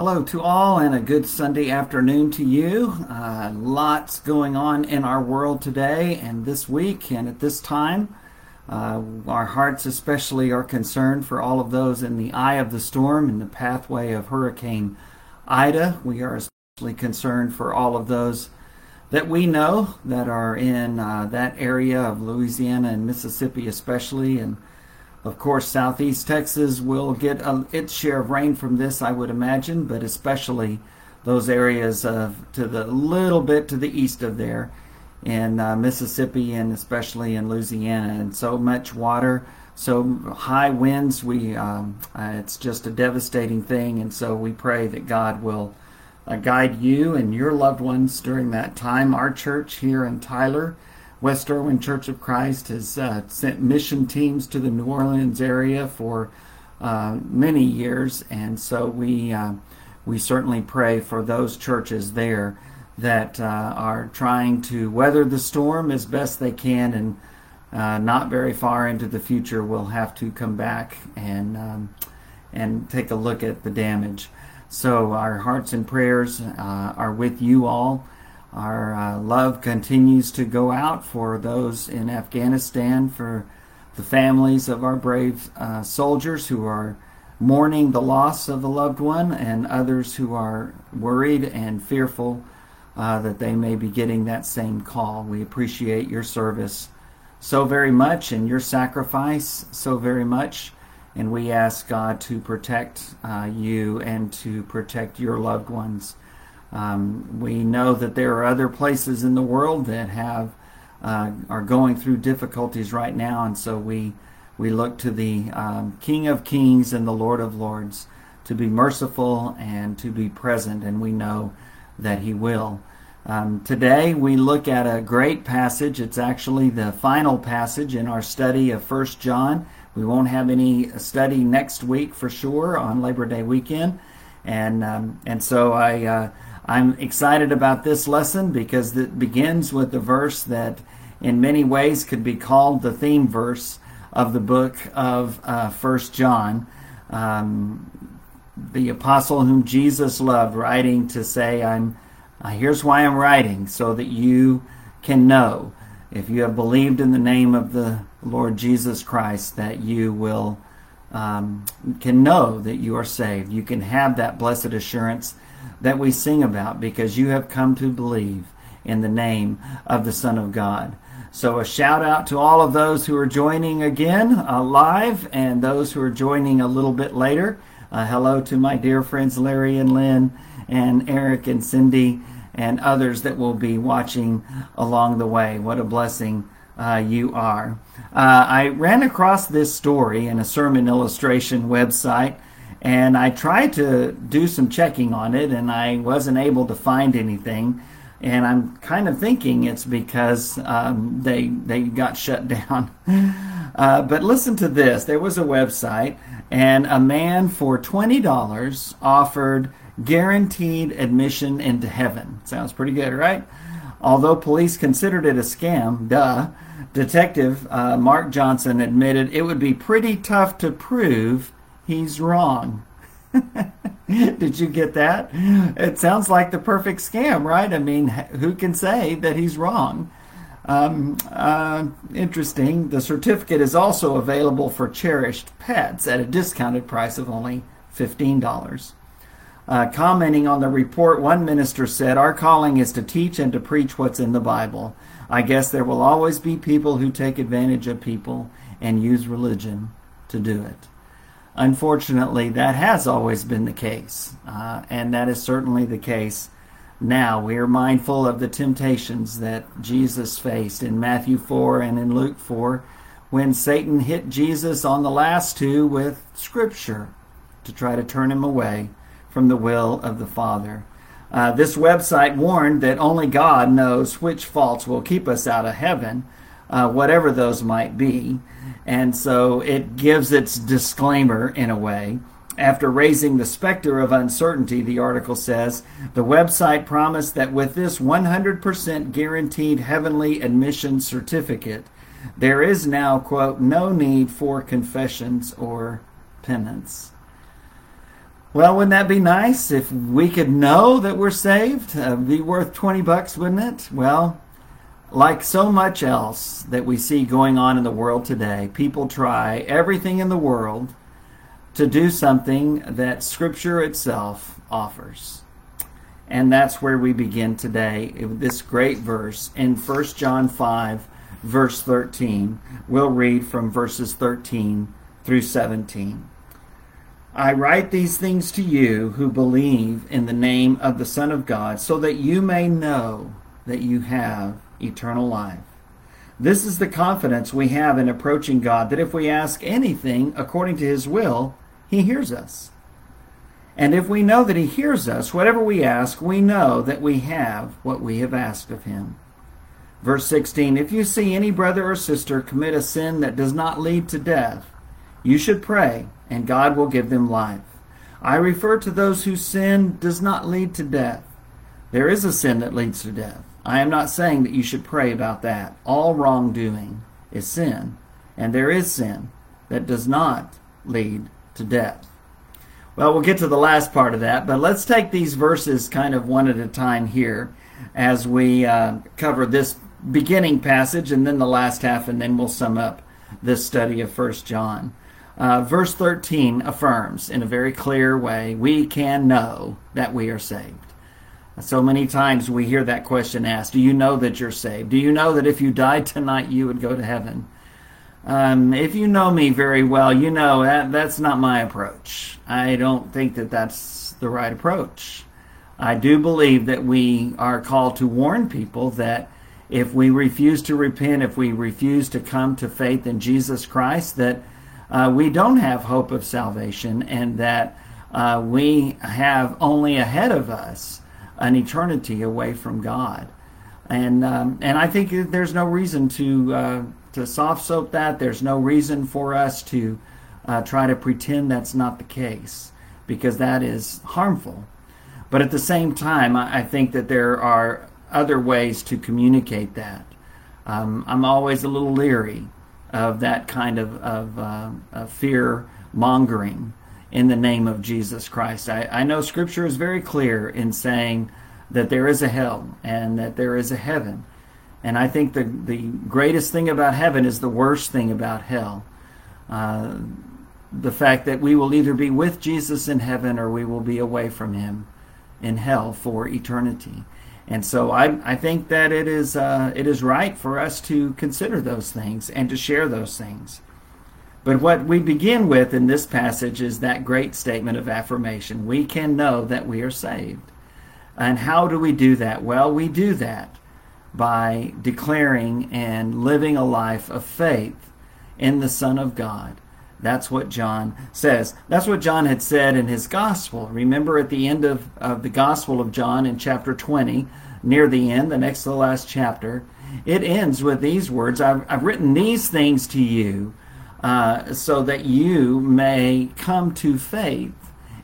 Hello to all, and a good Sunday afternoon to you. Uh, lots going on in our world today and this week, and at this time. Uh, our hearts, especially, are concerned for all of those in the eye of the storm, in the pathway of Hurricane Ida. We are especially concerned for all of those that we know that are in uh, that area of Louisiana and Mississippi, especially, and of course, southeast Texas will get a, its share of rain from this, I would imagine, but especially those areas of to the little bit to the east of there in uh, Mississippi and especially in Louisiana, and so much water, so high winds. We um, uh, it's just a devastating thing, and so we pray that God will uh, guide you and your loved ones during that time. Our church here in Tyler West Erwin Church of Christ has uh, sent mission teams to the New Orleans area for uh, many years, and so we uh, we certainly pray for those churches there that uh, are trying to weather the storm as best they can, and uh, not very far into the future we'll have to come back and um, and take a look at the damage. So our hearts and prayers uh, are with you all. Our uh, love continues to go out for those in Afghanistan, for the families of our brave uh, soldiers who are mourning the loss of a loved one, and others who are worried and fearful uh, that they may be getting that same call. We appreciate your service so very much and your sacrifice so very much. And we ask God to protect uh, you and to protect your loved ones. Um, we know that there are other places in the world that have uh, are going through difficulties right now, and so we we look to the um, King of Kings and the Lord of Lords to be merciful and to be present, and we know that He will. Um, today we look at a great passage. It's actually the final passage in our study of First John. We won't have any study next week for sure on Labor Day weekend, and um, and so I. Uh, I'm excited about this lesson because it begins with a verse that, in many ways, could be called the theme verse of the book of uh, First John. Um, the apostle whom Jesus loved, writing to say, "I'm uh, here's why I'm writing, so that you can know, if you have believed in the name of the Lord Jesus Christ, that you will." Um, can know that you are saved. You can have that blessed assurance that we sing about because you have come to believe in the name of the Son of God. So, a shout out to all of those who are joining again uh, live and those who are joining a little bit later. Uh, hello to my dear friends Larry and Lynn and Eric and Cindy and others that will be watching along the way. What a blessing uh, you are. Uh, I ran across this story in a sermon illustration website and I tried to do some checking on it, and I wasn't able to find anything. And I'm kind of thinking it's because um, they they got shut down. Uh, but listen to this: there was a website, and a man for twenty dollars offered guaranteed admission into heaven. Sounds pretty good, right? Although police considered it a scam, duh. Detective uh, Mark Johnson admitted it would be pretty tough to prove he's wrong. Did you get that? It sounds like the perfect scam, right? I mean, who can say that he's wrong? Um, uh, interesting. The certificate is also available for cherished pets at a discounted price of only $15. Uh, commenting on the report, one minister said, Our calling is to teach and to preach what's in the Bible. I guess there will always be people who take advantage of people and use religion to do it. Unfortunately, that has always been the case, uh, and that is certainly the case now. We are mindful of the temptations that Jesus faced in Matthew 4 and in Luke 4 when Satan hit Jesus on the last two with Scripture to try to turn him away from the will of the Father. Uh, this website warned that only God knows which faults will keep us out of heaven, uh, whatever those might be. And so it gives its disclaimer in a way. After raising the specter of uncertainty, the article says, the website promised that with this 100% guaranteed heavenly admission certificate, there is now, quote, no need for confessions or penance. Well, wouldn't that be nice if we could know that we're saved? Uh, be worth 20 bucks, wouldn't it? Well, like so much else that we see going on in the world today, people try everything in the world to do something that Scripture itself offers. And that's where we begin today, with this great verse in 1 John 5, verse 13. We'll read from verses 13 through 17. I write these things to you who believe in the name of the Son of God, so that you may know that you have eternal life. This is the confidence we have in approaching God, that if we ask anything according to His will, He hears us. And if we know that He hears us, whatever we ask, we know that we have what we have asked of Him. Verse 16 If you see any brother or sister commit a sin that does not lead to death, you should pray and God will give them life. I refer to those whose sin does not lead to death. There is a sin that leads to death. I am not saying that you should pray about that. All wrongdoing is sin, and there is sin that does not lead to death. Well, we'll get to the last part of that, but let's take these verses kind of one at a time here as we uh, cover this beginning passage and then the last half, and then we'll sum up this study of First John. Uh, verse 13 affirms in a very clear way we can know that we are saved. So many times we hear that question asked Do you know that you're saved? Do you know that if you died tonight, you would go to heaven? Um, if you know me very well, you know that that's not my approach. I don't think that that's the right approach. I do believe that we are called to warn people that if we refuse to repent, if we refuse to come to faith in Jesus Christ, that uh, we don't have hope of salvation and that uh, we have only ahead of us an eternity away from God. And um, and I think there's no reason to uh, to soft soap that. There's no reason for us to uh, try to pretend that's not the case because that is harmful. But at the same time, I, think that there are other ways to communicate that. Um, I'm always a little leery of that kind of, of, uh, of fear mongering in the name of Jesus Christ. I, I know Scripture is very clear in saying that there is a hell and that there is a heaven. And I think the, the greatest thing about heaven is the worst thing about hell. Uh, the fact that we will either be with Jesus in heaven or we will be away from him in hell for eternity. And so I, I think that it is, uh, it is right for us to consider those things and to share those things. But what we begin with in this passage is that great statement of affirmation. We can know that we are saved. And how do we do that? Well, we do that by declaring and living a life of faith in the Son of God. That's what John says. That's what John had said in his gospel. Remember at the end of, of the gospel of John in chapter 20, near the end, the next to the last chapter, it ends with these words I've, I've written these things to you uh, so that you may come to faith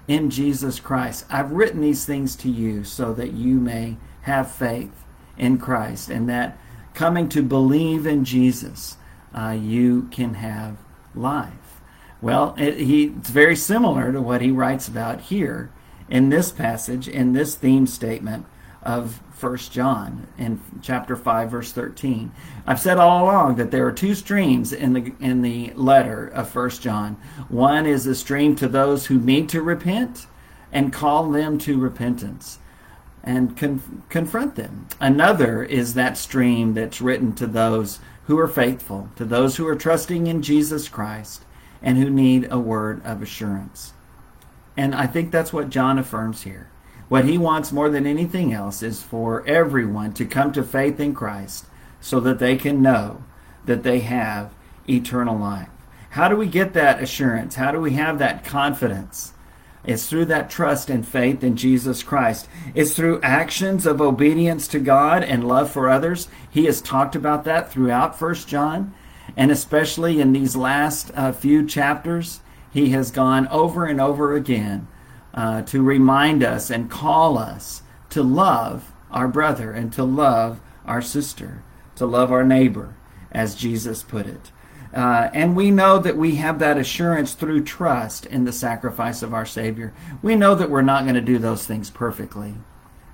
in Jesus Christ. I've written these things to you so that you may have faith in Christ and that coming to believe in Jesus, uh, you can have life. Well, it, he, it's very similar to what he writes about here in this passage, in this theme statement of First John in chapter 5 verse 13. I've said all along that there are two streams in the in the letter of First John. One is a stream to those who need to repent and call them to repentance and con- confront them. Another is that stream that's written to those who are faithful, to those who are trusting in Jesus Christ and who need a word of assurance. And I think that's what John affirms here. What he wants more than anything else is for everyone to come to faith in Christ so that they can know that they have eternal life. How do we get that assurance? How do we have that confidence? It's through that trust and faith in Jesus Christ. It's through actions of obedience to God and love for others. He has talked about that throughout First John, and especially in these last uh, few chapters, he has gone over and over again uh, to remind us and call us to love our brother and to love our sister, to love our neighbor, as Jesus put it. Uh, and we know that we have that assurance through trust in the sacrifice of our Savior. We know that we're not going to do those things perfectly.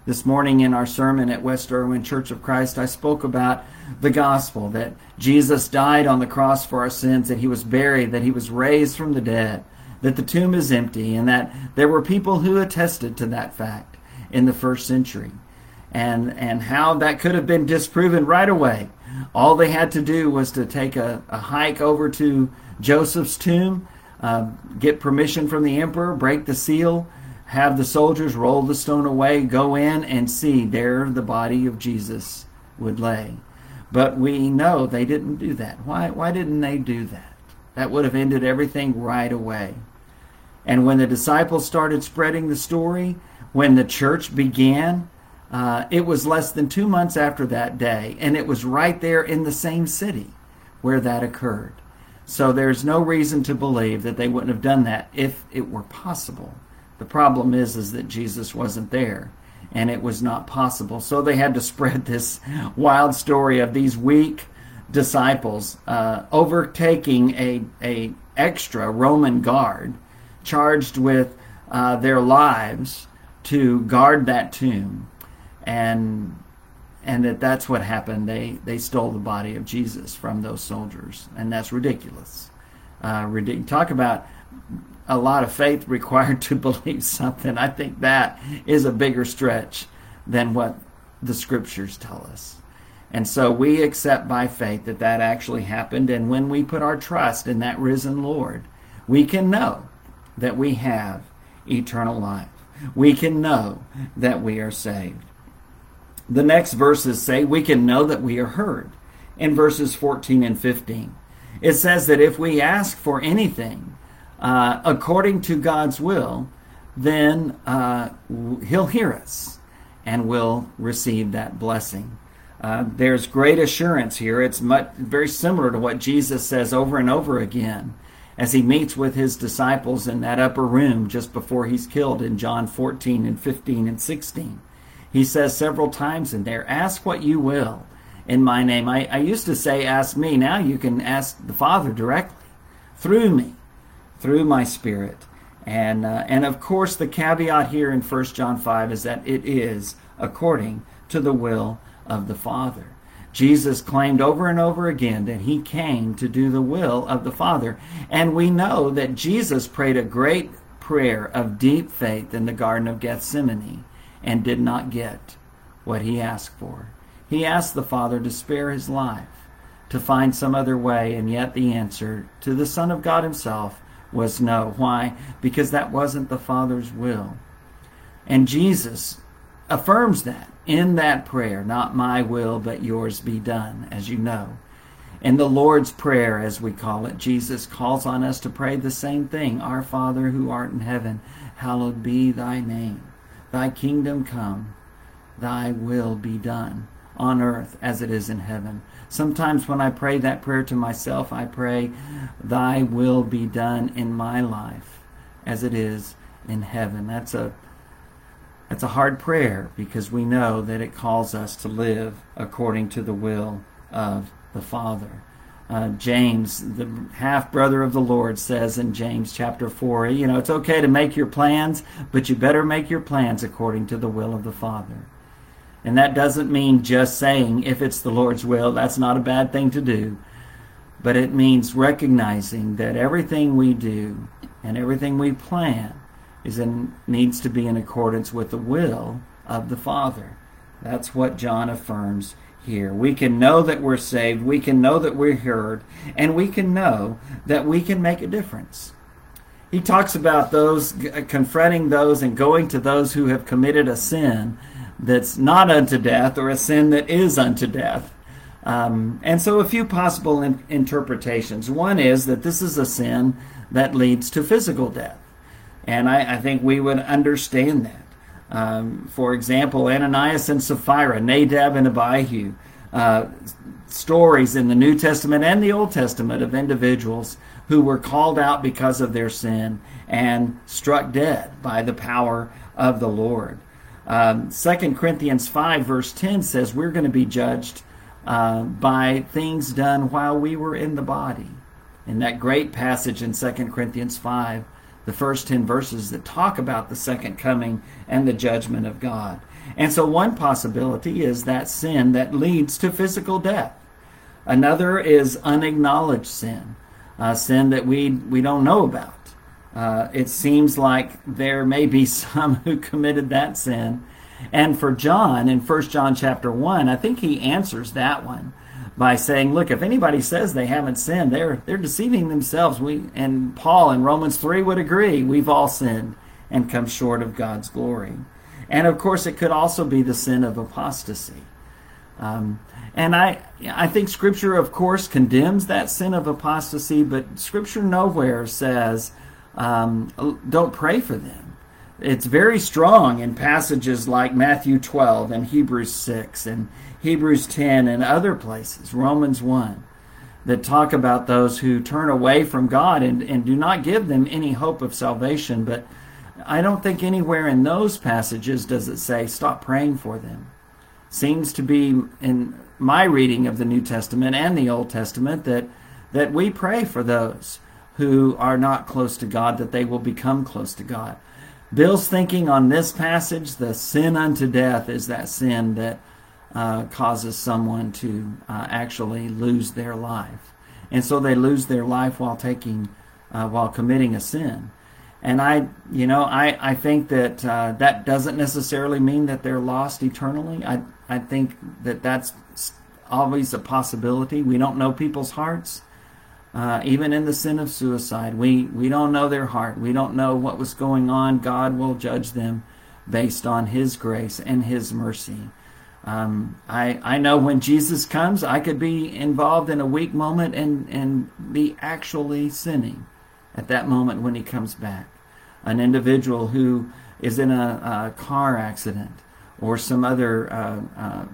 This morning in our sermon at West Erwin Church of Christ, I spoke about the gospel that Jesus died on the cross for our sins, that he was buried, that he was raised from the dead, that the tomb is empty, and that there were people who attested to that fact in the first century. And, and how that could have been disproven right away all they had to do was to take a, a hike over to Joseph's tomb, uh, get permission from the emperor, break the seal, have the soldiers roll the stone away, go in and see there the body of Jesus would lay. But we know they didn't do that. Why, why didn't they do that? That would have ended everything right away. And when the disciples started spreading the story, when the church began, uh, it was less than two months after that day, and it was right there in the same city where that occurred. So there's no reason to believe that they wouldn't have done that if it were possible. The problem is, is that Jesus wasn't there, and it was not possible. So they had to spread this wild story of these weak disciples uh, overtaking a, a extra Roman guard charged with uh, their lives to guard that tomb and and that that's what happened. They they stole the body of Jesus from those soldiers, and that's ridiculous. Uh, ridiculous. Talk about a lot of faith required to believe something. I think that is a bigger stretch than what the scriptures tell us. And so we accept by faith that that actually happened. And when we put our trust in that risen Lord, we can know that we have eternal life. We can know that we are saved the next verses say we can know that we are heard in verses 14 and 15. It says that if we ask for anything uh, according to God's will, then uh, He'll hear us and we'll receive that blessing. Uh, there's great assurance here. It's much, very similar to what Jesus says over and over again as he meets with his disciples in that upper room just before he's killed in John 14 and 15 and 16. He says several times in there, ask what you will in my name. I, I used to say, ask me. Now you can ask the Father directly through me, through my Spirit. And, uh, and of course, the caveat here in 1 John 5 is that it is according to the will of the Father. Jesus claimed over and over again that he came to do the will of the Father. And we know that Jesus prayed a great prayer of deep faith in the Garden of Gethsemane and did not get what he asked for. He asked the Father to spare his life, to find some other way, and yet the answer to the Son of God himself was no. Why? Because that wasn't the Father's will. And Jesus affirms that in that prayer, not my will, but yours be done, as you know. In the Lord's Prayer, as we call it, Jesus calls on us to pray the same thing Our Father who art in heaven, hallowed be thy name. Thy kingdom come, thy will be done on earth as it is in heaven. Sometimes when I pray that prayer to myself, I pray, Thy will be done in my life as it is in heaven. That's a that's a hard prayer because we know that it calls us to live according to the will of the Father uh, James, the half brother of the Lord, says in James chapter 4, you know, it's okay to make your plans, but you better make your plans according to the will of the Father. And that doesn't mean just saying, if it's the Lord's will, that's not a bad thing to do. But it means recognizing that everything we do and everything we plan is in, needs to be in accordance with the will of the Father. That's what John affirms here. We can know that we're saved, we can know that we're heard, and we can know that we can make a difference. He talks about those confronting those and going to those who have committed a sin that's not unto death or a sin that is unto death. Um, and so, a few possible in- interpretations. One is that this is a sin that leads to physical death. And I, I think we would understand that. Um, for example, Ananias and Sapphira, Nadab and Abihu, uh, stories in the New Testament and the Old Testament of individuals who were called out because of their sin and struck dead by the power of the Lord. Um, 2 Corinthians 5, verse 10 says we're going to be judged uh, by things done while we were in the body. in that great passage in 2 Corinthians 5, the first 10 verses that talk about the second coming and the judgment of God. And so, one possibility is that sin that leads to physical death. Another is unacknowledged sin, uh, sin that we, we don't know about. Uh, it seems like there may be some who committed that sin. And for John, in 1 John chapter 1, I think he answers that one by saying, look, if anybody says they haven't sinned, they're they're deceiving themselves. We and Paul in Romans 3 would agree, we've all sinned and come short of God's glory. And of course, it could also be the sin of apostasy. Um, and I, I think Scripture, of course, condemns that sin of apostasy, but Scripture nowhere says, um, don't pray for them. It's very strong in passages like Matthew 12 and Hebrews 6 and Hebrews 10 and other places, Romans 1, that talk about those who turn away from God and, and do not give them any hope of salvation. But I don't think anywhere in those passages does it say stop praying for them. Seems to be in my reading of the New Testament and the Old Testament that that we pray for those who are not close to God that they will become close to God. Bill's thinking on this passage, the sin unto death is that sin that uh, causes someone to uh, actually lose their life. And so they lose their life while taking, uh, while committing a sin. And I, you know, I, I think that uh, that doesn't necessarily mean that they're lost eternally. I, I think that that's always a possibility. We don't know people's hearts. Uh, even in the sin of suicide, we, we don't know their heart. We don't know what was going on. God will judge them based on His grace and His mercy. Um, I, I know when Jesus comes, I could be involved in a weak moment and, and be actually sinning at that moment when he comes back. An individual who is in a, a car accident or some other uh, uh,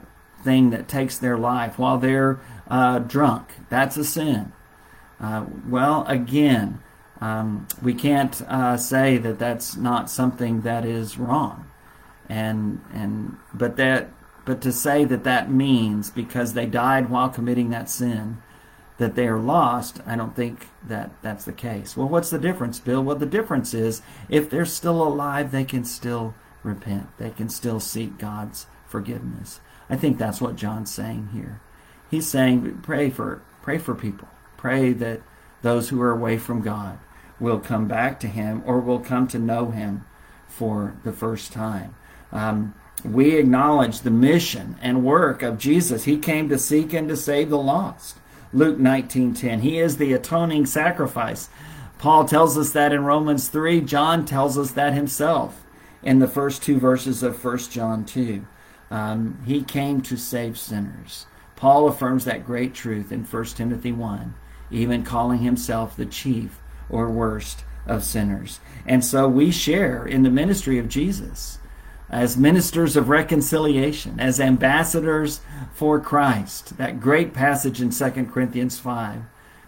thing that takes their life while they're uh, drunk, that's a sin. Uh, well, again, um, we can't uh, say that that's not something that is wrong. And, and, but that but to say that that means because they died while committing that sin that they are lost, I don't think that that's the case. Well, what's the difference, Bill? Well, the difference is if they're still alive, they can still repent. They can still seek God's forgiveness. I think that's what John's saying here. He's saying pray for pray for people. Pray that those who are away from God will come back to him or will come to know him for the first time. Um, we acknowledge the mission and work of Jesus. He came to seek and to save the lost. Luke 19:10. He is the atoning sacrifice. Paul tells us that in Romans 3. John tells us that himself in the first two verses of 1 John 2. Um, he came to save sinners. Paul affirms that great truth in 1 Timothy 1, even calling himself the chief or worst of sinners. And so we share in the ministry of Jesus as ministers of reconciliation, as ambassadors for Christ. That great passage in 2 Corinthians 5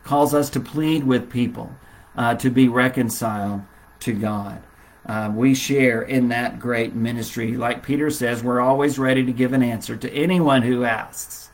calls us to plead with people uh, to be reconciled to God. Uh, we share in that great ministry. Like Peter says, we're always ready to give an answer to anyone who asks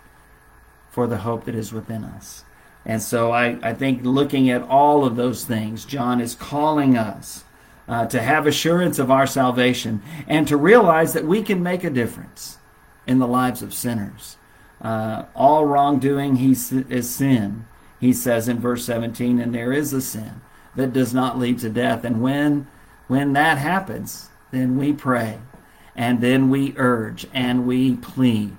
for the hope that is within us. And so I, I think looking at all of those things, John is calling us uh, to have assurance of our salvation, and to realize that we can make a difference in the lives of sinners. Uh, all wrongdoing is sin, he says in verse 17, and there is a sin that does not lead to death. And when, when that happens, then we pray, and then we urge, and we plead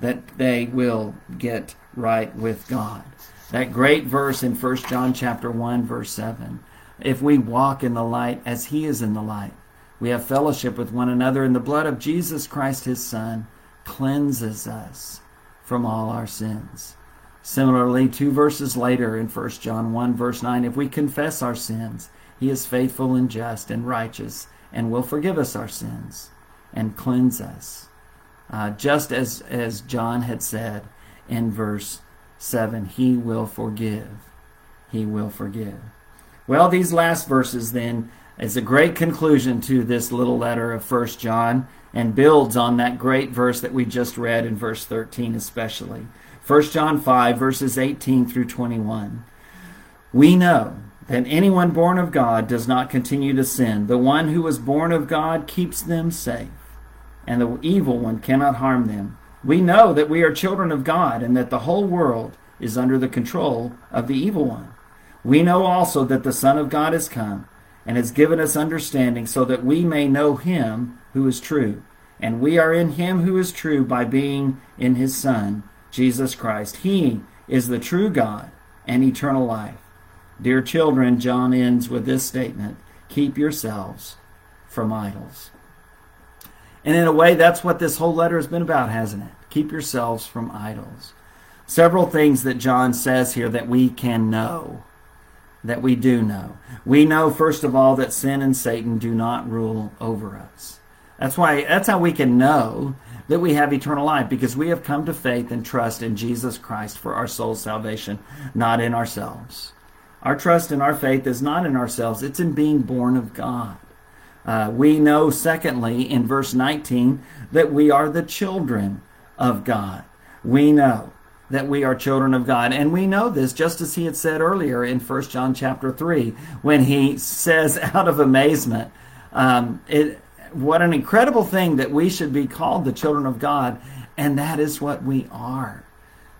that they will get right with God. That great verse in 1 John chapter 1 verse 7 if we walk in the light as he is in the light. We have fellowship with one another, and the blood of Jesus Christ, his Son, cleanses us from all our sins. Similarly, two verses later in 1 John 1, verse 9, if we confess our sins, he is faithful and just and righteous and will forgive us our sins and cleanse us. Uh, just as, as John had said in verse 7, he will forgive. He will forgive. Well, these last verses then is a great conclusion to this little letter of First John and builds on that great verse that we just read in verse 13 especially. 1 John 5 verses 18 through 21. We know that anyone born of God does not continue to sin. The one who was born of God keeps them safe, and the evil one cannot harm them. We know that we are children of God and that the whole world is under the control of the evil one. We know also that the Son of God has come and has given us understanding so that we may know him who is true. And we are in him who is true by being in his Son, Jesus Christ. He is the true God and eternal life. Dear children, John ends with this statement Keep yourselves from idols. And in a way, that's what this whole letter has been about, hasn't it? Keep yourselves from idols. Several things that John says here that we can know, that we do know. We know, first of all, that sin and Satan do not rule over us. That's why, that's how we can know that we have eternal life, because we have come to faith and trust in Jesus Christ for our soul's salvation, not in ourselves. Our trust and our faith is not in ourselves, it's in being born of God. Uh, we know, secondly, in verse 19, that we are the children of God. We know that we are children of God. And we know this just as he had said earlier in 1 John chapter 3, when he says out of amazement, um, it, what an incredible thing that we should be called the children of God. And that is what we are.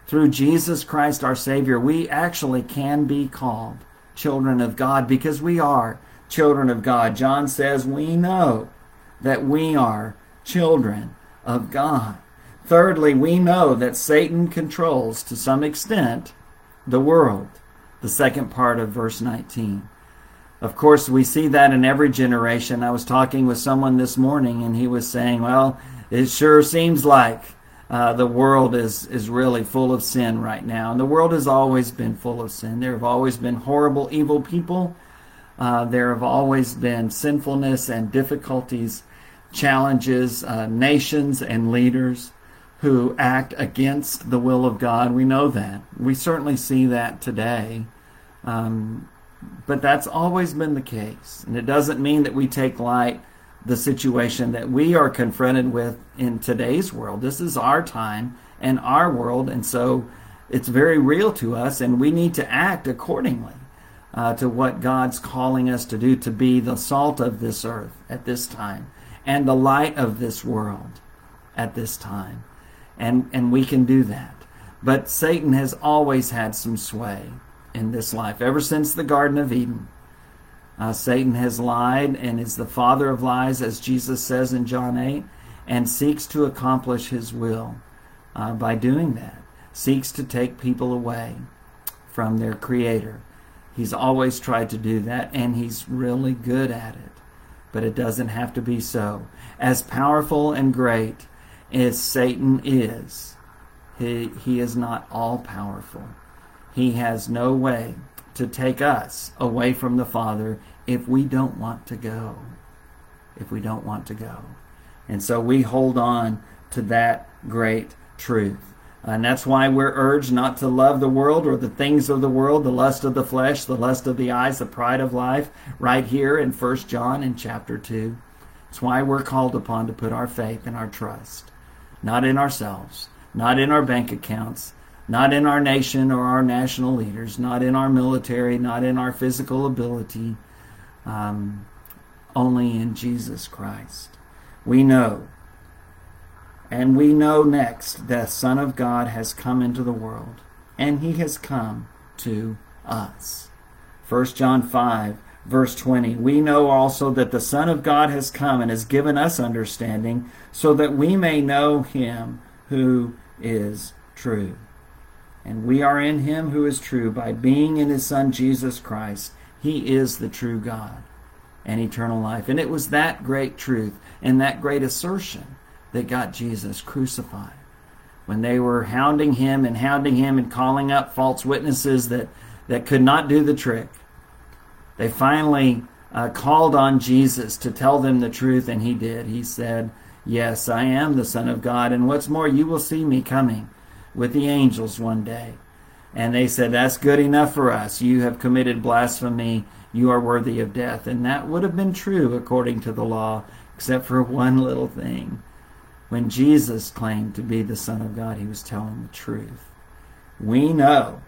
Through Jesus Christ our Savior, we actually can be called children of God because we are children of God. John says we know that we are children of God. Thirdly, we know that Satan controls to some extent the world. The second part of verse 19. Of course, we see that in every generation. I was talking with someone this morning and he was saying, well, it sure seems like uh, the world is, is really full of sin right now. And the world has always been full of sin. There have always been horrible, evil people uh, there have always been sinfulness and difficulties, challenges, uh, nations and leaders who act against the will of God. We know that. We certainly see that today. Um, but that's always been the case. And it doesn't mean that we take light the situation that we are confronted with in today's world. This is our time and our world. And so it's very real to us, and we need to act accordingly uh, to what God's calling us to do to be the salt of this earth at this time and the light of this world at this time. And, and we can do that. But Satan has always had some sway in this life, ever since the Garden of Eden. Uh, Satan has lied and is the father of lies, as Jesus says in John 8, and seeks to accomplish his will uh, by doing that, seeks to take people away from their Creator. He's always tried to do that, and he's really good at it. But it doesn't have to be so. As powerful and great as Satan is, he, he is not all powerful. He has no way to take us away from the Father if we don't want to go. If we don't want to go. And so we hold on to that great truth. And that's why we're urged not to love the world or the things of the world, the lust of the flesh, the lust of the eyes, the pride of life, right here in 1 John in chapter 2. It's why we're called upon to put our faith and our trust, not in ourselves, not in our bank accounts, not in our nation or our national leaders, not in our military, not in our physical ability, um, only in Jesus Christ. We know and we know next that the Son of God has come into the world, and he has come to us. 1 John 5, verse 20. We know also that the Son of God has come and has given us understanding, so that we may know him who is true. And we are in him who is true by being in his Son Jesus Christ. He is the true God and eternal life. And it was that great truth and that great assertion that got Jesus crucified. When they were hounding him and hounding him and calling up false witnesses that, that could not do the trick, they finally uh, called on Jesus to tell them the truth, and he did. He said, Yes, I am the Son of God, and what's more, you will see me coming with the angels one day. And they said, That's good enough for us. You have committed blasphemy. You are worthy of death. And that would have been true according to the law, except for one little thing. When Jesus claimed to be the Son of God, he was telling the truth. We know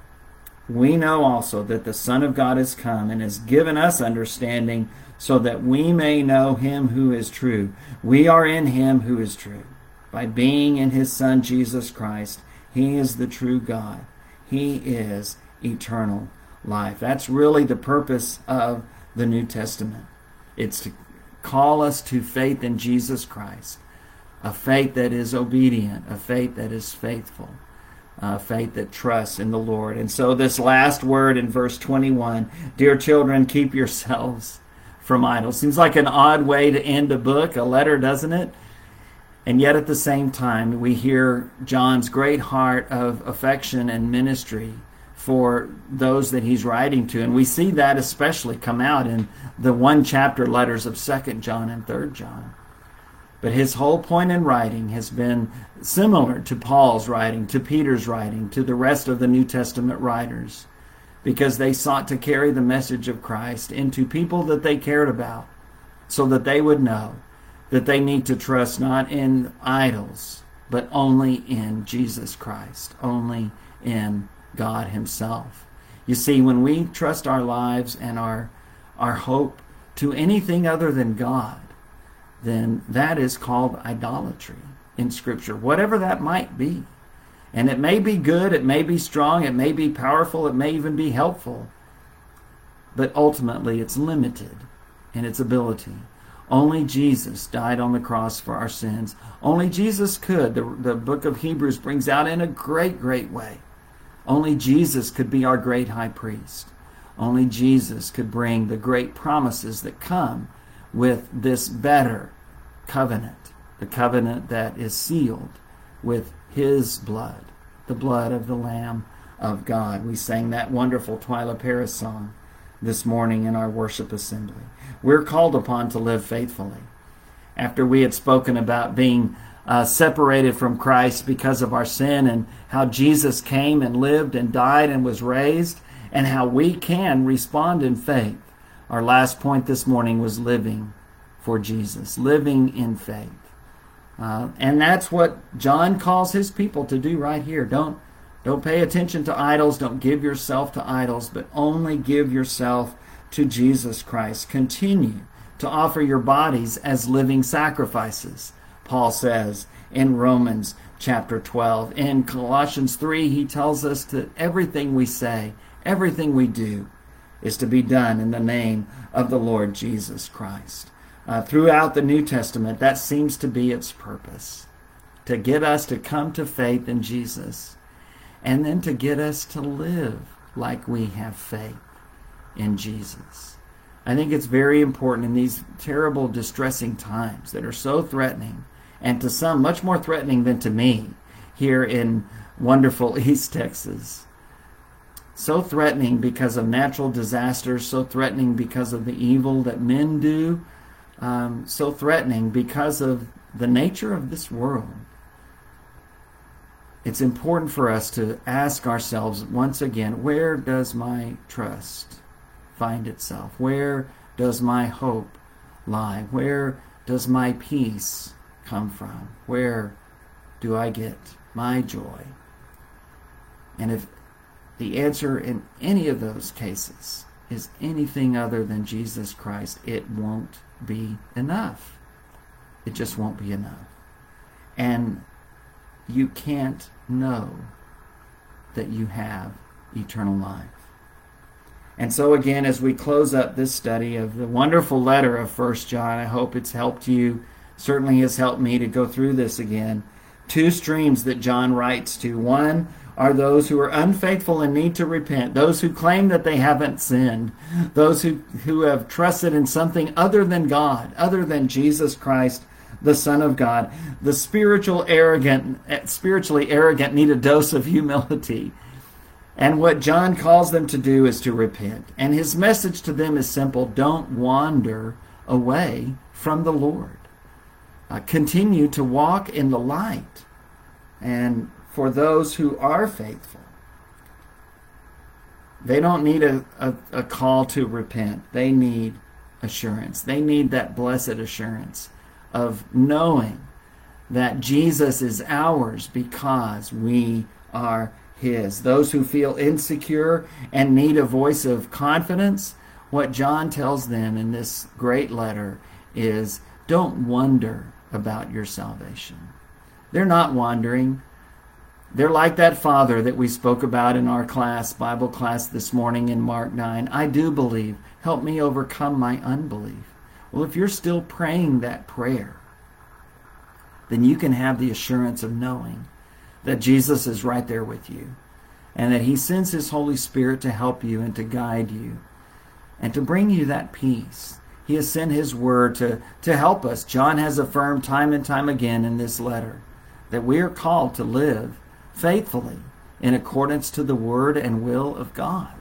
we know also that the Son of God has come and has given us understanding so that we may know him who is true. We are in him who is true. By being in his Son Jesus Christ, he is the true God. He is eternal life. That's really the purpose of the New Testament. It's to call us to faith in Jesus Christ, a faith that is obedient, a faith that is faithful uh, faith that trusts in the Lord. And so, this last word in verse 21 Dear children, keep yourselves from idols. Seems like an odd way to end a book, a letter, doesn't it? And yet, at the same time, we hear John's great heart of affection and ministry for those that he's writing to. And we see that especially come out in the one chapter letters of 2nd John and 3rd John. But his whole point in writing has been similar to Paul's writing, to Peter's writing, to the rest of the New Testament writers, because they sought to carry the message of Christ into people that they cared about so that they would know that they need to trust not in idols, but only in Jesus Christ, only in God Himself. You see, when we trust our lives and our, our hope to anything other than God, then that is called idolatry in Scripture, whatever that might be. And it may be good, it may be strong, it may be powerful, it may even be helpful, but ultimately it's limited in its ability. Only Jesus died on the cross for our sins. Only Jesus could. The, the book of Hebrews brings out in a great, great way. Only Jesus could be our great high priest. Only Jesus could bring the great promises that come with this better covenant, the covenant that is sealed with his blood, the blood of the Lamb of God. We sang that wonderful Twila Paris song this morning in our worship assembly. We're called upon to live faithfully. After we had spoken about being uh, separated from Christ because of our sin and how Jesus came and lived and died and was raised, and how we can respond in faith. Our last point this morning was living for Jesus, living in faith. Uh, and that's what John calls his people to do right here. Don't don't pay attention to idols. Don't give yourself to idols, but only give yourself to Jesus Christ. Continue to offer your bodies as living sacrifices, Paul says in Romans chapter 12. In Colossians 3, he tells us that everything we say, everything we do, is to be done in the name of the Lord Jesus Christ uh, throughout the New Testament, that seems to be its purpose to get us to come to faith in Jesus and then to get us to live like we have faith in Jesus. I think it's very important in these terrible, distressing times that are so threatening, and to some much more threatening than to me here in wonderful East Texas. So threatening because of natural disasters, so threatening because of the evil that men do, um, so threatening because of the nature of this world. It's important for us to ask ourselves once again where does my trust find itself? Where does my hope lie? Where does my peace come from? Where do I get my joy? And if the answer in any of those cases is anything other than Jesus Christ, it won't be enough. It just won't be enough. And you can't know that you have eternal life. And so again, as we close up this study of the wonderful letter of First John, I hope it's helped you. Certainly has helped me to go through this again. Two streams that John writes to. One are those who are unfaithful and need to repent, those who claim that they haven't sinned, those who, who have trusted in something other than God, other than Jesus Christ, the Son of God. The spiritual arrogant, spiritually arrogant need a dose of humility. And what John calls them to do is to repent. And his message to them is simple don't wander away from the Lord. Uh, continue to walk in the light and for those who are faithful. They don't need a, a, a, call to repent. They need assurance. They need that blessed assurance of knowing that Jesus is ours because we are his. Those who feel insecure and need a voice of confidence, what John tells them in this great letter is don't wonder about your salvation. They're not wandering. They're like that father that we spoke about in our class, Bible class this morning in Mark 9. I do believe. Help me overcome my unbelief. Well, if you're still praying that prayer, then you can have the assurance of knowing that Jesus is right there with you and that he sends his Holy Spirit to help you and to guide you and to bring you that peace. He has sent his word to, to help us. John has affirmed time and time again in this letter that we are called to live faithfully in accordance to the word and will of God.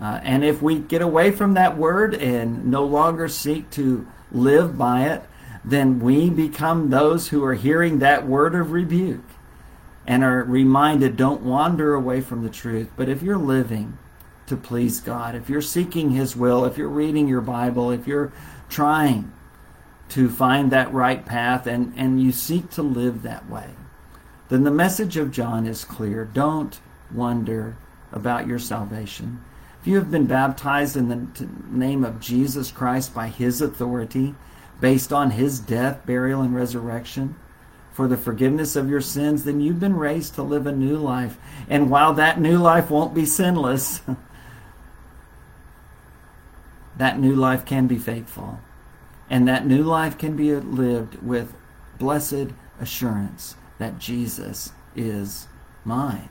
Uh, and if we get away from that word and no longer seek to live by it, then we become those who are hearing that word of rebuke and are reminded don't wander away from the truth. But if you're living to please God, if you're seeking His will, if you're reading your Bible, if you're trying to find that right path and, and you seek to live that way, then the message of John is clear. Don't wonder about your salvation. If you have been baptized in the name of Jesus Christ by His authority, based on His death, burial, and resurrection, for the forgiveness of your sins, then you've been raised to live a new life. And while that new life won't be sinless, that new life can be faithful. And that new life can be lived with blessed assurance that Jesus is mine.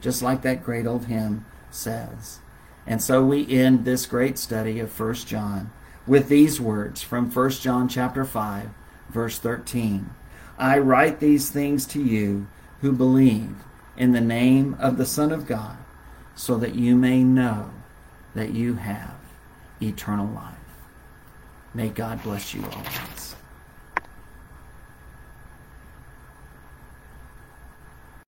Just like that great old hymn says. And so we end this great study of 1 John with these words from 1 John chapter 5 verse 13. I write these things to you who believe in the name of the Son of God, so that you may know that you have eternal life. May God bless you always.